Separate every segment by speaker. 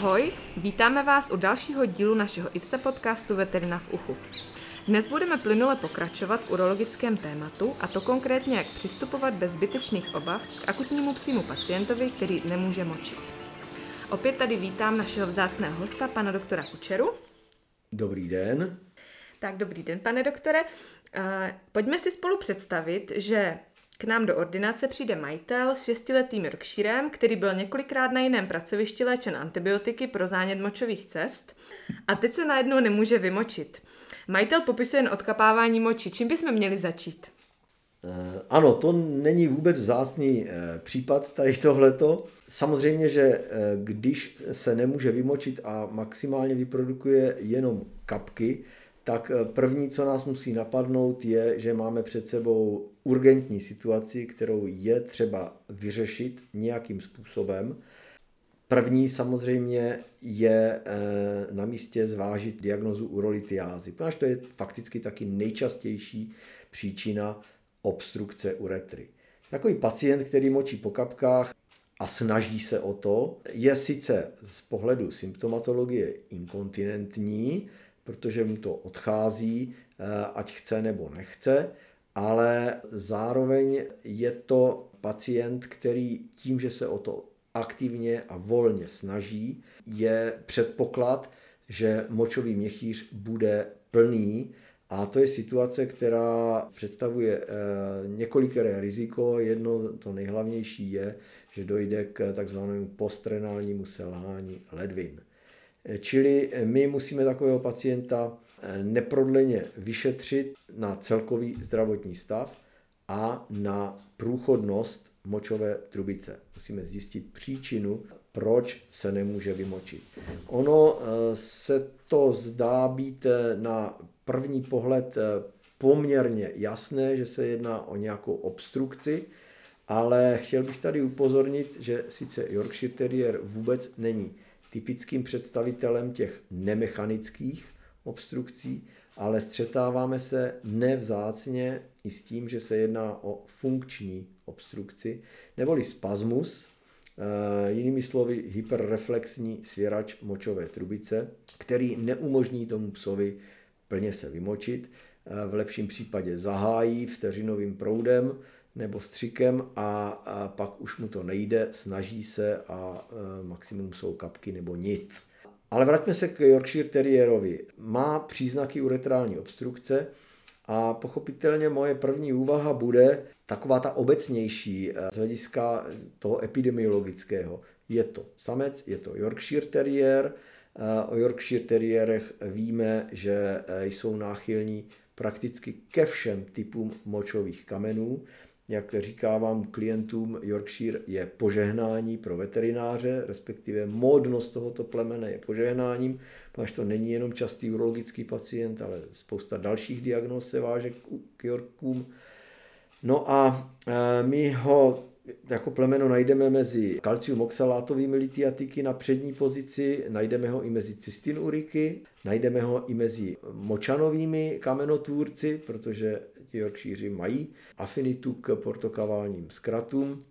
Speaker 1: Ahoj, vítáme vás u dalšího dílu našeho IVSA podcastu Veterina v uchu. Dnes budeme plynule pokračovat v urologickém tématu, a to konkrétně jak přistupovat bez zbytečných obav k akutnímu psímu pacientovi, který nemůže močit. Opět tady vítám našeho vzácného hosta, pana doktora Kučeru.
Speaker 2: Dobrý den.
Speaker 1: Tak dobrý den, pane doktore. Pojďme si spolu představit, že k nám do ordinace přijde majitel s šestiletým Yorkshirem, který byl několikrát na jiném pracovišti léčen antibiotiky pro zánět močových cest a teď se najednou nemůže vymočit. Majitel popisuje jen odkapávání moči. Čím bychom měli začít?
Speaker 2: Eh, ano, to není vůbec vzácný eh, případ tady tohleto. Samozřejmě, že eh, když se nemůže vymočit a maximálně vyprodukuje jenom kapky, tak eh, první, co nás musí napadnout, je, že máme před sebou urgentní situaci, kterou je třeba vyřešit nějakým způsobem. První samozřejmě je eh, na místě zvážit diagnozu urolitiázy, protože to je fakticky taky nejčastější příčina obstrukce uretry. Takový pacient, který močí po kapkách a snaží se o to, je sice z pohledu symptomatologie inkontinentní, protože mu to odchází, eh, ať chce nebo nechce, ale zároveň je to pacient, který tím, že se o to aktivně a volně snaží, je předpoklad, že močový měchýř bude plný a to je situace, která představuje eh, několikeré riziko. Jedno, to nejhlavnější je, že dojde k takzvanému postrenálnímu selhání ledvin. Čili my musíme takového pacienta eh, neprodleně vyšetřit na celkový zdravotní stav a na průchodnost močové trubice. Musíme zjistit příčinu, proč se nemůže vymočit. Ono eh, se to zdá být eh, na první pohled poměrně jasné, že se jedná o nějakou obstrukci, ale chtěl bych tady upozornit, že sice Yorkshire Terrier vůbec není typickým představitelem těch nemechanických obstrukcí, ale střetáváme se nevzácně i s tím, že se jedná o funkční obstrukci, neboli spasmus, eh, jinými slovy hyperreflexní svěrač močové trubice, který neumožní tomu psovi plně se vymočit, eh, v lepším případě zahájí vteřinovým proudem, nebo střikem a, a pak už mu to nejde, snaží se a e, maximum jsou kapky nebo nic. Ale vraťme se k Yorkshire Terrierovi. Má příznaky uretrální obstrukce a pochopitelně moje první úvaha bude taková ta obecnější e, z hlediska toho epidemiologického. Je to samec, je to Yorkshire Terrier. E, o Yorkshire Terrierech víme, že e, jsou náchylní prakticky ke všem typům močových kamenů jak říkávám klientům, Yorkshire je požehnání pro veterináře, respektive módnost tohoto plemene je požehnáním, protože to není jenom častý urologický pacient, ale spousta dalších diagnóz se váže k Yorkům. No a e, my ho jako plemeno najdeme mezi kalcium oxalátovými litiatiky na přední pozici, najdeme ho i mezi cystinuriky, najdeme ho i mezi močanovými kamenotvůrci, protože ti Yorkshire mají afinitu k portokaválním zkratům.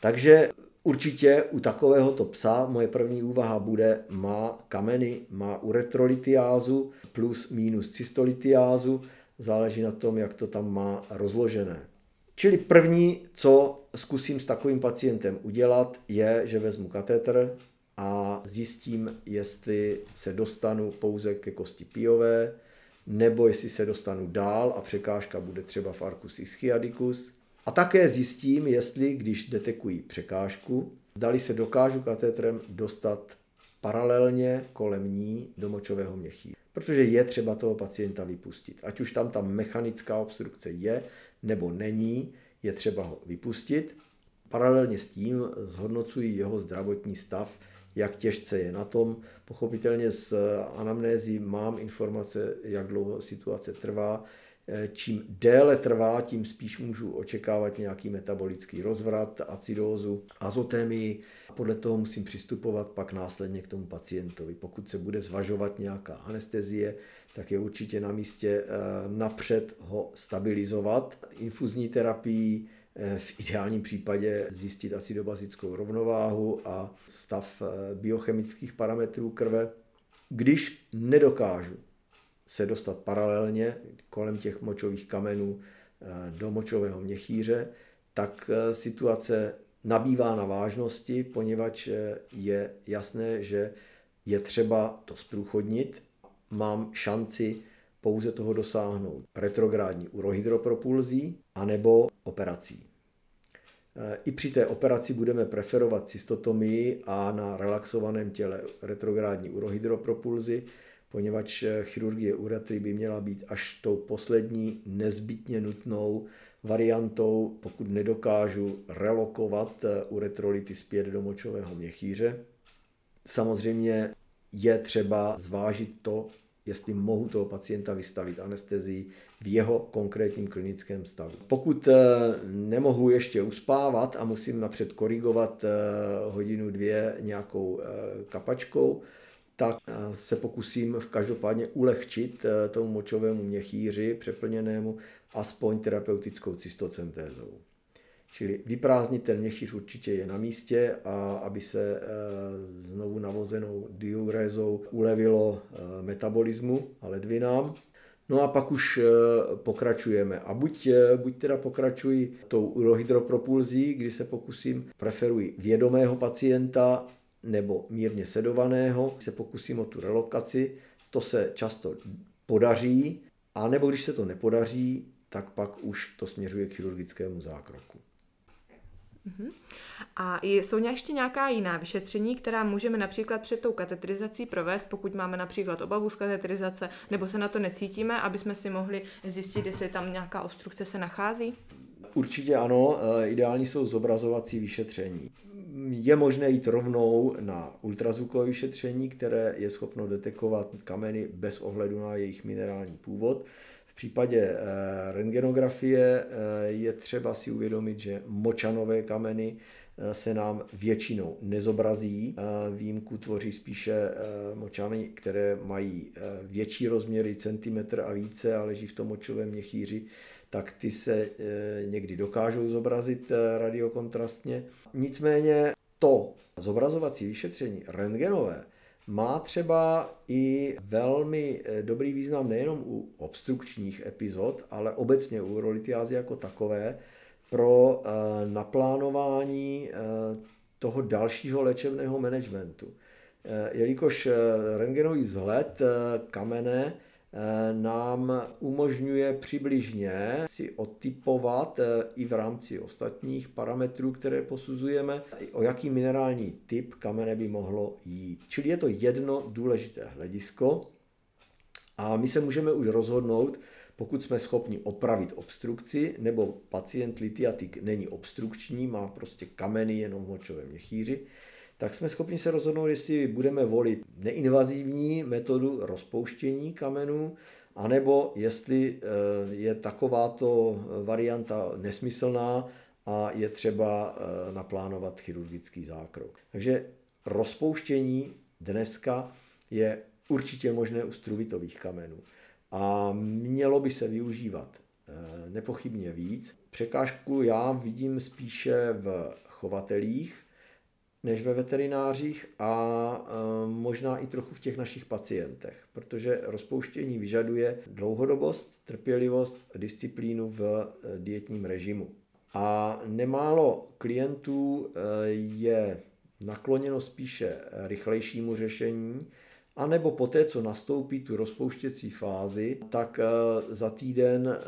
Speaker 2: Takže určitě u takovéhoto psa moje první úvaha bude, má kameny, má uretrolitiázu plus minus cystolitiázu, záleží na tom, jak to tam má rozložené. Čili první, co zkusím s takovým pacientem udělat, je, že vezmu katetr a zjistím, jestli se dostanu pouze ke kosti pijové, nebo jestli se dostanu dál a překážka bude třeba v arcus ischiadicus. A také zjistím, jestli, když detekuji překážku, zdali se dokážu katetrem dostat paralelně kolem ní do močového měchýře. Protože je třeba toho pacienta vypustit. Ať už tam ta mechanická obstrukce je nebo není, je třeba ho vypustit. Paralelně s tím zhodnocuji jeho zdravotní stav, jak těžce je na tom. Pochopitelně z anamnézí mám informace, jak dlouho situace trvá. Čím déle trvá, tím spíš můžu očekávat nějaký metabolický rozvrat, acidózu, azotémii. Podle toho musím přistupovat pak následně k tomu pacientovi. Pokud se bude zvažovat nějaká anestezie, tak je určitě na místě eh, napřed ho stabilizovat infuzní terapií, v ideálním případě zjistit acidobazickou rovnováhu a stav biochemických parametrů krve. Když nedokážu se dostat paralelně kolem těch močových kamenů do močového měchýře, tak situace nabývá na vážnosti, poněvadž je jasné, že je třeba to zprůchodnit. Mám šanci pouze toho dosáhnout retrográdní urohydropropulzí anebo operací. I při té operaci budeme preferovat cystotomii a na relaxovaném těle retrográdní urohydropropulzi, poněvadž chirurgie uretry by měla být až tou poslední nezbytně nutnou variantou, pokud nedokážu relokovat uretrolity zpět do močového měchýře. Samozřejmě je třeba zvážit to, jestli mohu toho pacienta vystavit anestezii v jeho konkrétním klinickém stavu. Pokud eh, nemohu ještě uspávat a musím napřed korigovat eh, hodinu, dvě nějakou eh, kapačkou, tak se pokusím v každopádně ulehčit tomu močovému měchýři přeplněnému aspoň terapeutickou cystocentézou. Čili vyprázdnit ten měchýř určitě je na místě a aby se znovu navozenou diurézou ulevilo metabolismu a ledvinám. No a pak už pokračujeme. A buď, buď teda pokračuji tou urohydropropulzí, kdy se pokusím, preferuji vědomého pacienta nebo mírně sedovaného, se pokusím o tu relokaci, to se často podaří, a nebo když se to nepodaří, tak pak už to směřuje k chirurgickému zákroku.
Speaker 1: Uh-huh. A jsou ještě nějaká jiná vyšetření, která můžeme například před tou katetrizací provést, pokud máme například obavu z katetrizace, nebo se na to necítíme, aby jsme si mohli zjistit, jestli tam nějaká obstrukce se nachází?
Speaker 2: Určitě ano, eh, ideální jsou zobrazovací vyšetření. Je možné jít rovnou na ultrazvukové vyšetření, které je schopno detekovat kameny bez ohledu na jejich minerální původ případě eh, rengenografie eh, je třeba si uvědomit, že močanové kameny eh, se nám většinou nezobrazí. Výjimku tvoří spíše močany, které mají větší rozměry, centimetr a více a leží v tom močovém měchýři, tak ty se někdy dokážou zobrazit radiokontrastně. Nicméně to zobrazovací vyšetření rentgenové má třeba i velmi eh, dobrý význam nejenom u obstrukčních epizod, ale obecně u urolitiázy jako takové pro eh, naplánování eh, toho dalšího léčebného managementu. Jelikož rengenový vzhled kamene Eh, nám umožňuje přibližně si odtypovat eh, i v rámci ostatních parametrů, které posuzujeme, o jaký minerální typ kamene by mohlo jít. Čili je to jedno důležité hledisko a my se můžeme už rozhodnout, pokud jsme schopni opravit obstrukci, nebo pacient litiatik není obstrukční, má prostě kameny jenom v močovém měchýři, tak jsme schopni se rozhodnout, jestli budeme volit neinvazivní metodu rozpouštění kamenů, anebo jestli eh, je takováto varianta nesmyslná a je třeba eh, naplánovat chirurgický zákrok. Takže rozpouštění dneska je určitě možné u struvitových kamenů a mělo by se využívat eh, nepochybně víc. Překážku já vidím spíše v chovatelích, než ve veterinářích a možná i trochu v těch našich pacientech, protože rozpouštění vyžaduje dlouhodobost, trpělivost, disciplínu v e, dietním režimu. A nemálo klientů e, je nakloněno spíše rychlejšímu řešení, anebo poté, co nastoupí tu rozpouštěcí fázi, tak e, za týden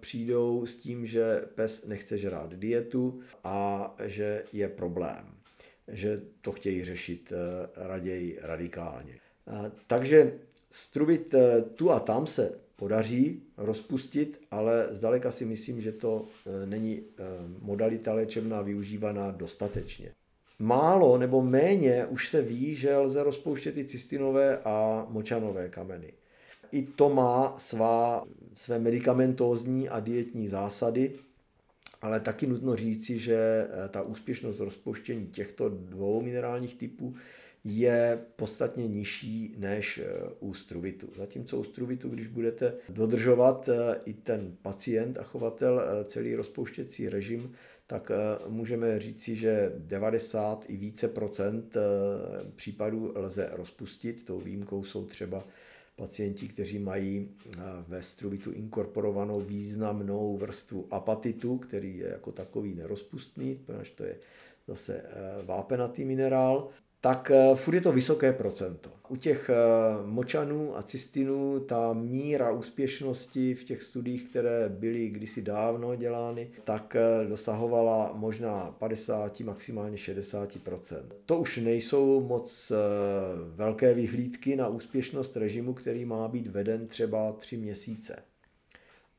Speaker 2: přijdou s tím, že pes nechce žrát dietu a že je problém že to chtějí řešit eh, raději radikálně. Eh, takže struvit eh, tu a tam se podaří rozpustit, ale zdaleka si myslím, že to není modalita léčebná využívaná dostatečně. Málo nebo méně už se ví, že lze rozpouštět i cystinové a močanové kameny. I to má svá, své medicamentózní a dietní zásady, ale taky nutno říci, že eh, ta úspěšnost rozpouštění těchto dvou minerálních typů je podstatně nižší než eh, u struvitu. Zatímco u struvitu, když budete dodržovat eh, i ten pacient a chovatel celý rozpouštěcí režim, tak můžeme říci, že 90 i více procent případů lze rozpustit. Tou výjimkou jsou třeba pacienti, kteří mají ve struvitu inkorporovanou významnou vrstvu apatitu, který je jako takový nerozpustný, protože to je zase vápenatý minerál tak eh, furt je to vysoké procento. U těch eh, močanů a cystinů ta míra úspěšnosti v těch studiích, které byly kdysi dávno dělány, tak eh, dosahovala možná 50, maximálně 60% To už nejsou moc velké vyhlídky na úspěšnost režimu, který má být veden třeba 3 měsíce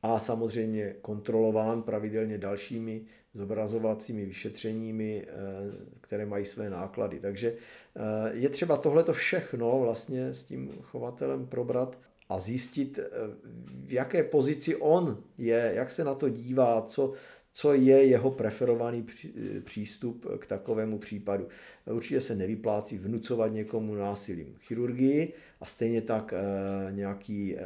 Speaker 2: a samozřejmě kontrolován pravidelně dalšími zobrazovacími vyšetřeními, eh, které mají své náklady. Takže eh, je třeba tohleto všechno vlastně s tím chovatelem probrat a zjistit, eh, v jaké pozici on je, jak se na to dívá, co, co je jeho preferovaný přístup k takovému případu. Určitě se nevyplácí vnucovat někomu násilím chirurgii a stejně tak nějaký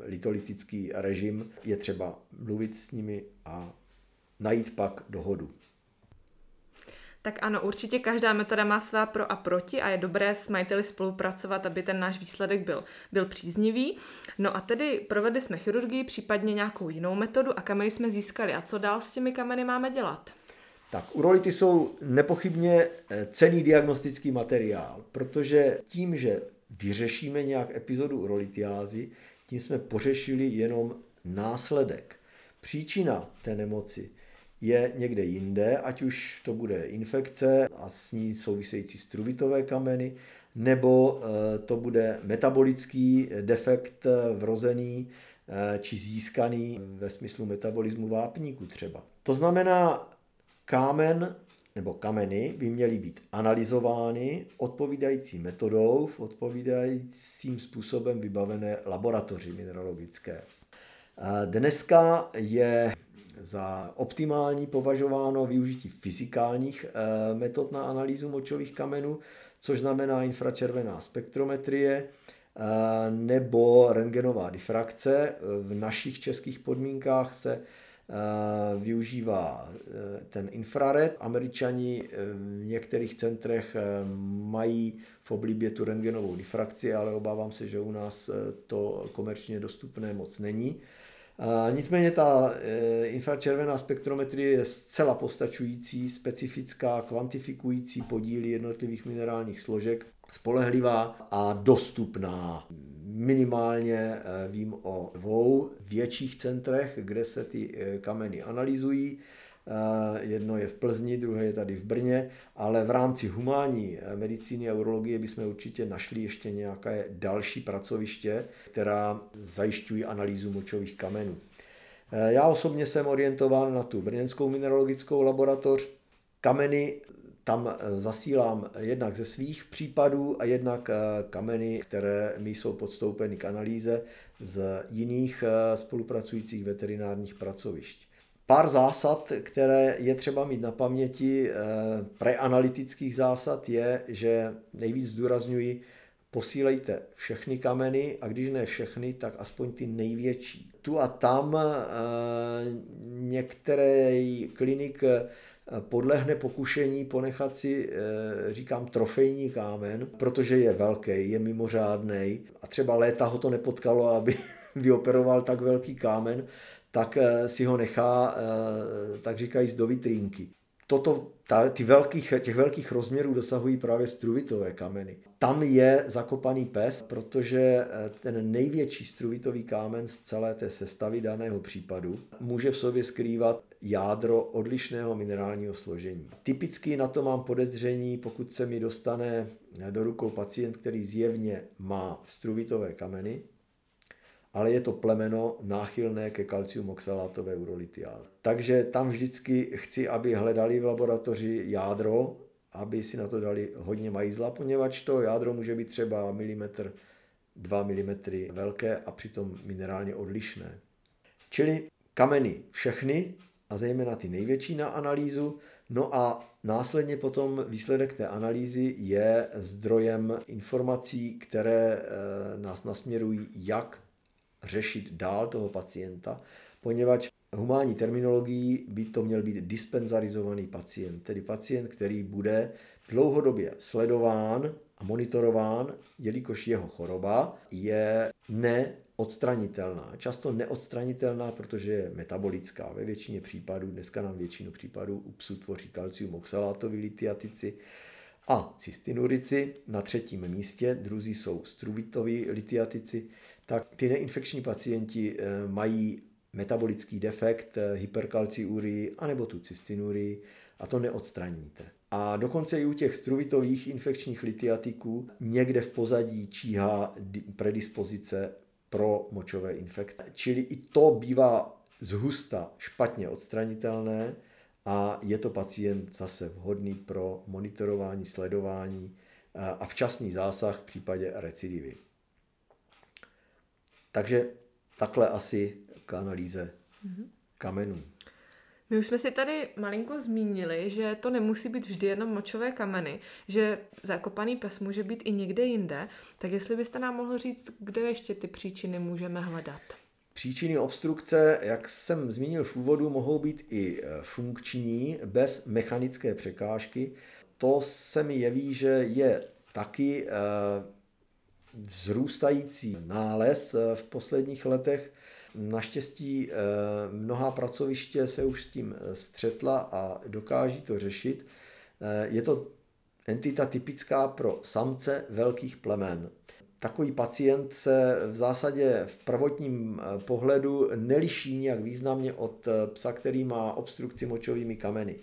Speaker 2: litolytický režim je třeba mluvit s nimi a najít pak dohodu.
Speaker 1: Tak ano, určitě každá metoda má svá pro a proti a je dobré s majiteli spolupracovat, aby ten náš výsledek byl, byl příznivý. No a tedy provedli jsme chirurgii, případně nějakou jinou metodu a kameny jsme získali. A co dál s těmi kameny máme dělat?
Speaker 2: Tak urolity jsou nepochybně eh, cený diagnostický materiál, protože tím, že vyřešíme nějak epizodu urolitiázy, tím jsme pořešili jenom následek. Příčina té nemoci je někde jinde, ať už to bude infekce a s ní související struvitové kameny, nebo eh, to bude metabolický defekt eh, vrozený eh, či získaný ve smyslu metabolismu vápníku třeba. To znamená, kámen nebo kameny by měly být analyzovány odpovídající metodou v odpovídajícím způsobem vybavené laboratoři mineralogické. Dneska je za optimální považováno využití fyzikálních eh, metod na analýzu močových kamenů, což znamená infračervená spektrometrie eh, nebo rengenová difrakce. V našich českých podmínkách se eh, využívá ten infrared. Američani v některých centrech mají v oblibě tu rengenovou difrakci, ale obávám se, že u nás to komerčně dostupné moc není. Nicméně ta e, infračervená spektrometrie je zcela postačující, specifická, kvantifikující podíly jednotlivých minerálních složek, spolehlivá a dostupná. Minimálně e, vím o dvou větších centrech, kde se ty e, kameny analyzují. Eh, jedno je v Plzni, druhé je tady v Brně, ale v rámci humánní eh, medicíny a urologie bychom určitě našli ještě nějaké další pracoviště, která zajišťují analýzu močových kamenů. Eh, já osobně jsem orientován na tu brněnskou mineralogickou laboratoř. Kameny tam zasílám jednak ze svých případů a jednak kameny, které mi jsou podstoupeny k analýze z jiných spolupracujících veterinárních pracovišť. Pár zásad, které je třeba mít na paměti, eh, preanalytických zásad je, že nejvíc zdůrazňuji, posílejte všechny kameny a když ne všechny, tak aspoň ty největší. Tu a tam eh, některé klinik eh, podlehne pokušení ponechat si, říkám, trofejní kámen, protože je velký, je mimořádný a třeba léta ho to nepotkalo, aby vyoperoval tak velký kámen, tak eh, si ho nechá, eh, tak říkají, do vitrínky. Toto, ta, ty velkých, těch velkých rozměrů dosahují právě struvitové kameny. Tam je zakopaný pes, protože eh, ten největší struvitový kámen z celé té sestavy daného případu může v sobě skrývat jádro odlišného minerálního složení. Typicky na to mám podezření, pokud se mi dostane do rukou pacient, který zjevně má struvitové kameny, ale je to plemeno náchylné ke kalcium oxalátové urolitiáze. Takže tam vždycky chci, aby hledali v laboratoři jádro, aby si na to dali hodně majzla, poněvadž to jádro může být třeba milimetr, 2 mm velké a přitom minerálně odlišné. Čili kameny všechny a zejména ty největší na analýzu. No a Následně potom výsledek té analýzy je zdrojem informací, které nás nasměrují, jak řešit dál toho pacienta, poněvadž humánní terminologií by to měl být dispenzarizovaný pacient, tedy pacient, který bude dlouhodobě sledován a monitorován, jelikož jeho choroba je neodstranitelná. Často neodstranitelná, protože je metabolická. Ve většině případů, dneska nám většinu případů u psů tvoří kalcium oxalátovi litiatici a cystinurici. Na třetím místě druzí jsou struvitovi litiatici. Tak ty neinfekční pacienti eh, mají metabolický defekt, eh, hyperkalciurii anebo tu cystinurii a to neodstraníte. A dokonce i u těch struvitových infekčních litiatiků někde v pozadí číhá predispozice pro močové infekce. Čili i to bývá zhusta špatně odstranitelné a je to pacient zase vhodný pro monitorování, sledování a včasný zásah v případě recidivy. Takže takhle asi k analýze kamenů.
Speaker 1: My už jsme si tady malinko zmínili, že to nemusí být vždy jenom močové kameny, že zakopaný pes může být i někde jinde, tak jestli byste nám mohl říct, kde ještě ty příčiny můžeme hledat?
Speaker 2: Příčiny obstrukce, jak jsem zmínil v úvodu, mohou být i e, funkční, bez mechanické překážky. To se mi jeví, že je taky e, vzrůstající nález e, v posledních letech Naštěstí eh, mnohá pracoviště se už s tím eh, střetla a dokáží to řešit. Eh, je to entita typická pro samce velkých plemen. Takový pacient se v zásadě v prvotním pohledu neliší nějak významně od psa, který má obstrukci močovými kameny.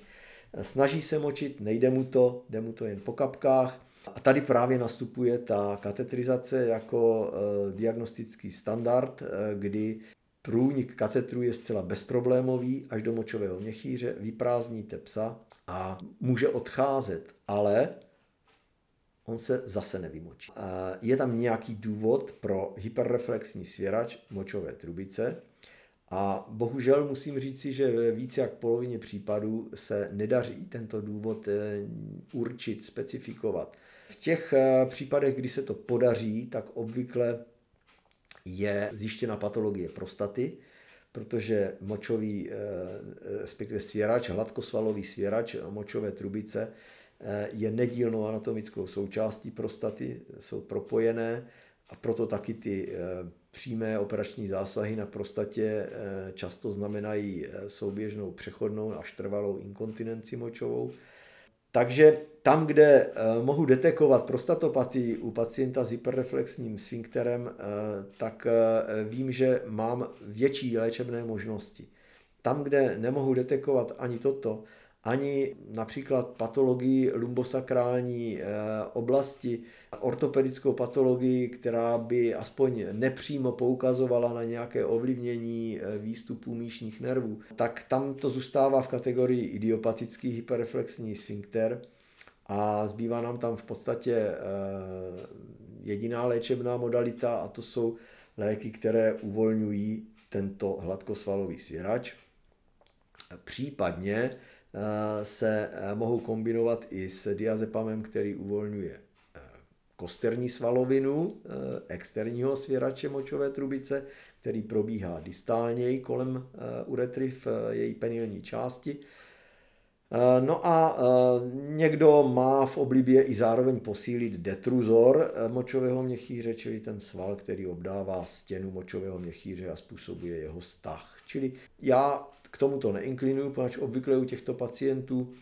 Speaker 2: Snaží se močit, nejde mu to, jde mu to jen po kapkách. A tady právě nastupuje ta katetrizace jako diagnostický standard, kdy Průnik katetru je zcela bezproblémový až do močového měchýře, vyprázdníte psa a může odcházet, ale on se zase nevymočí. Je tam nějaký důvod pro hyperreflexní svěrač močové trubice a bohužel musím říci, že ve více jak polovině případů se nedaří tento důvod eh, určit, specifikovat. V těch eh, případech, kdy se to podaří, tak obvykle je zjištěna patologie prostaty, protože močový, eh, respektive svěrač, hladkosvalový svěrač močové trubice eh, je nedílnou anatomickou součástí prostaty, jsou propojené a proto taky ty eh, přímé operační zásahy na prostatě často znamenají souběžnou přechodnou až trvalou inkontinenci močovou. Takže tam, kde eh, mohu detekovat prostatopatii u pacienta s hyperreflexním sfinkterem, eh, tak eh, vím, že mám větší léčebné možnosti. Tam, kde nemohu detekovat ani toto, ani například patologii lumbosakrální eh, oblasti, ortopedickou patologii, která by aspoň nepřímo poukazovala na nějaké ovlivnění eh, výstupů míšních nervů, tak tam to zůstává v kategorii idiopatický hyperreflexní sfinkter a zbývá nám tam v podstatě eh, jediná léčebná modalita a to jsou léky, které uvolňují tento hladkosvalový svěrač. Případně se eh, mohou kombinovat i s diazepamem, který uvolňuje eh, kosterní svalovinu externího svěrače močové trubice, který probíhá distálněji kolem uretry v její penilní části. No a někdo má v oblibě i zároveň posílit detruzor močového měchýře, čili ten sval, který obdává stěnu močového měchýře a způsobuje jeho stah. Čili já k tomuto neinklinuju, protože obvykle u těchto pacientů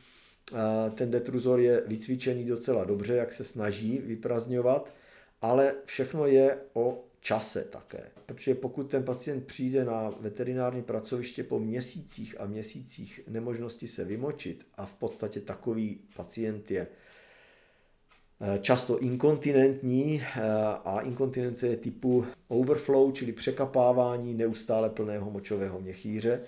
Speaker 2: eh, ten detruzor je vycvičený docela dobře, jak se snaží vyprazňovat, ale všechno je o čase také. Protože pokud ten pacient přijde na veterinární pracoviště po měsících a měsících nemožnosti se vymočit a v podstatě takový pacient je eh, často inkontinentní eh, a inkontinence je typu overflow, čili překapávání neustále plného močového měchýře,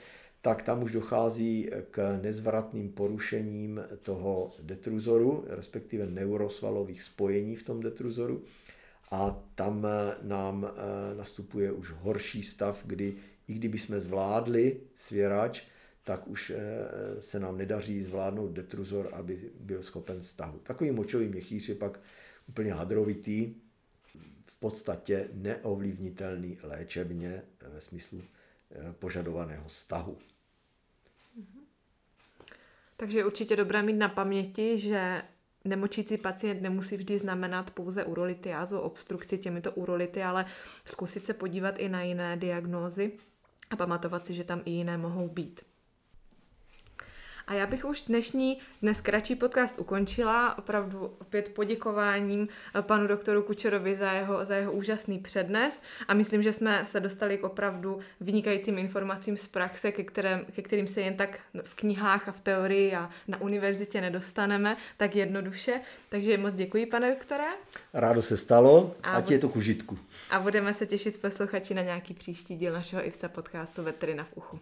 Speaker 2: tak tam už dochází k nezvratným porušením toho detruzoru, respektive neurosvalových spojení v tom detruzoru. A tam nám eh, nastupuje už horší stav, kdy i kdyby jsme zvládli svěrač, tak už se nám nedaří zvládnout detruzor, aby byl schopen stahu. Takový močový měchýř je pak úplně hadrovitý, v podstatě neovlivnitelný léčebně ve smyslu požadovaného stahu.
Speaker 1: Takže je určitě dobré mít na paměti, že nemočící pacient nemusí vždy znamenat pouze urolitiázu, obstrukci těmito urolity, ale zkusit se podívat i na jiné diagnózy a pamatovat si, že tam i jiné mohou být. A já bych už dnešní, dnes kratší podcast ukončila, opravdu opět poděkováním eh, panu doktoru Kučerovi za jeho, za jeho úžasný přednes a myslím, že jsme se dostali k opravdu vynikajícím informacím z praxe, ke, kterém, ke kterým se jen tak v knihách a v teorii a na univerzitě nedostaneme tak jednoduše. Takže moc děkuji, pane doktore.
Speaker 2: Rádo se stalo, a ať je to k užitku.
Speaker 1: A budeme se těšit s posluchači na nějaký příští díl našeho IFSA podcastu Veterina v uchu.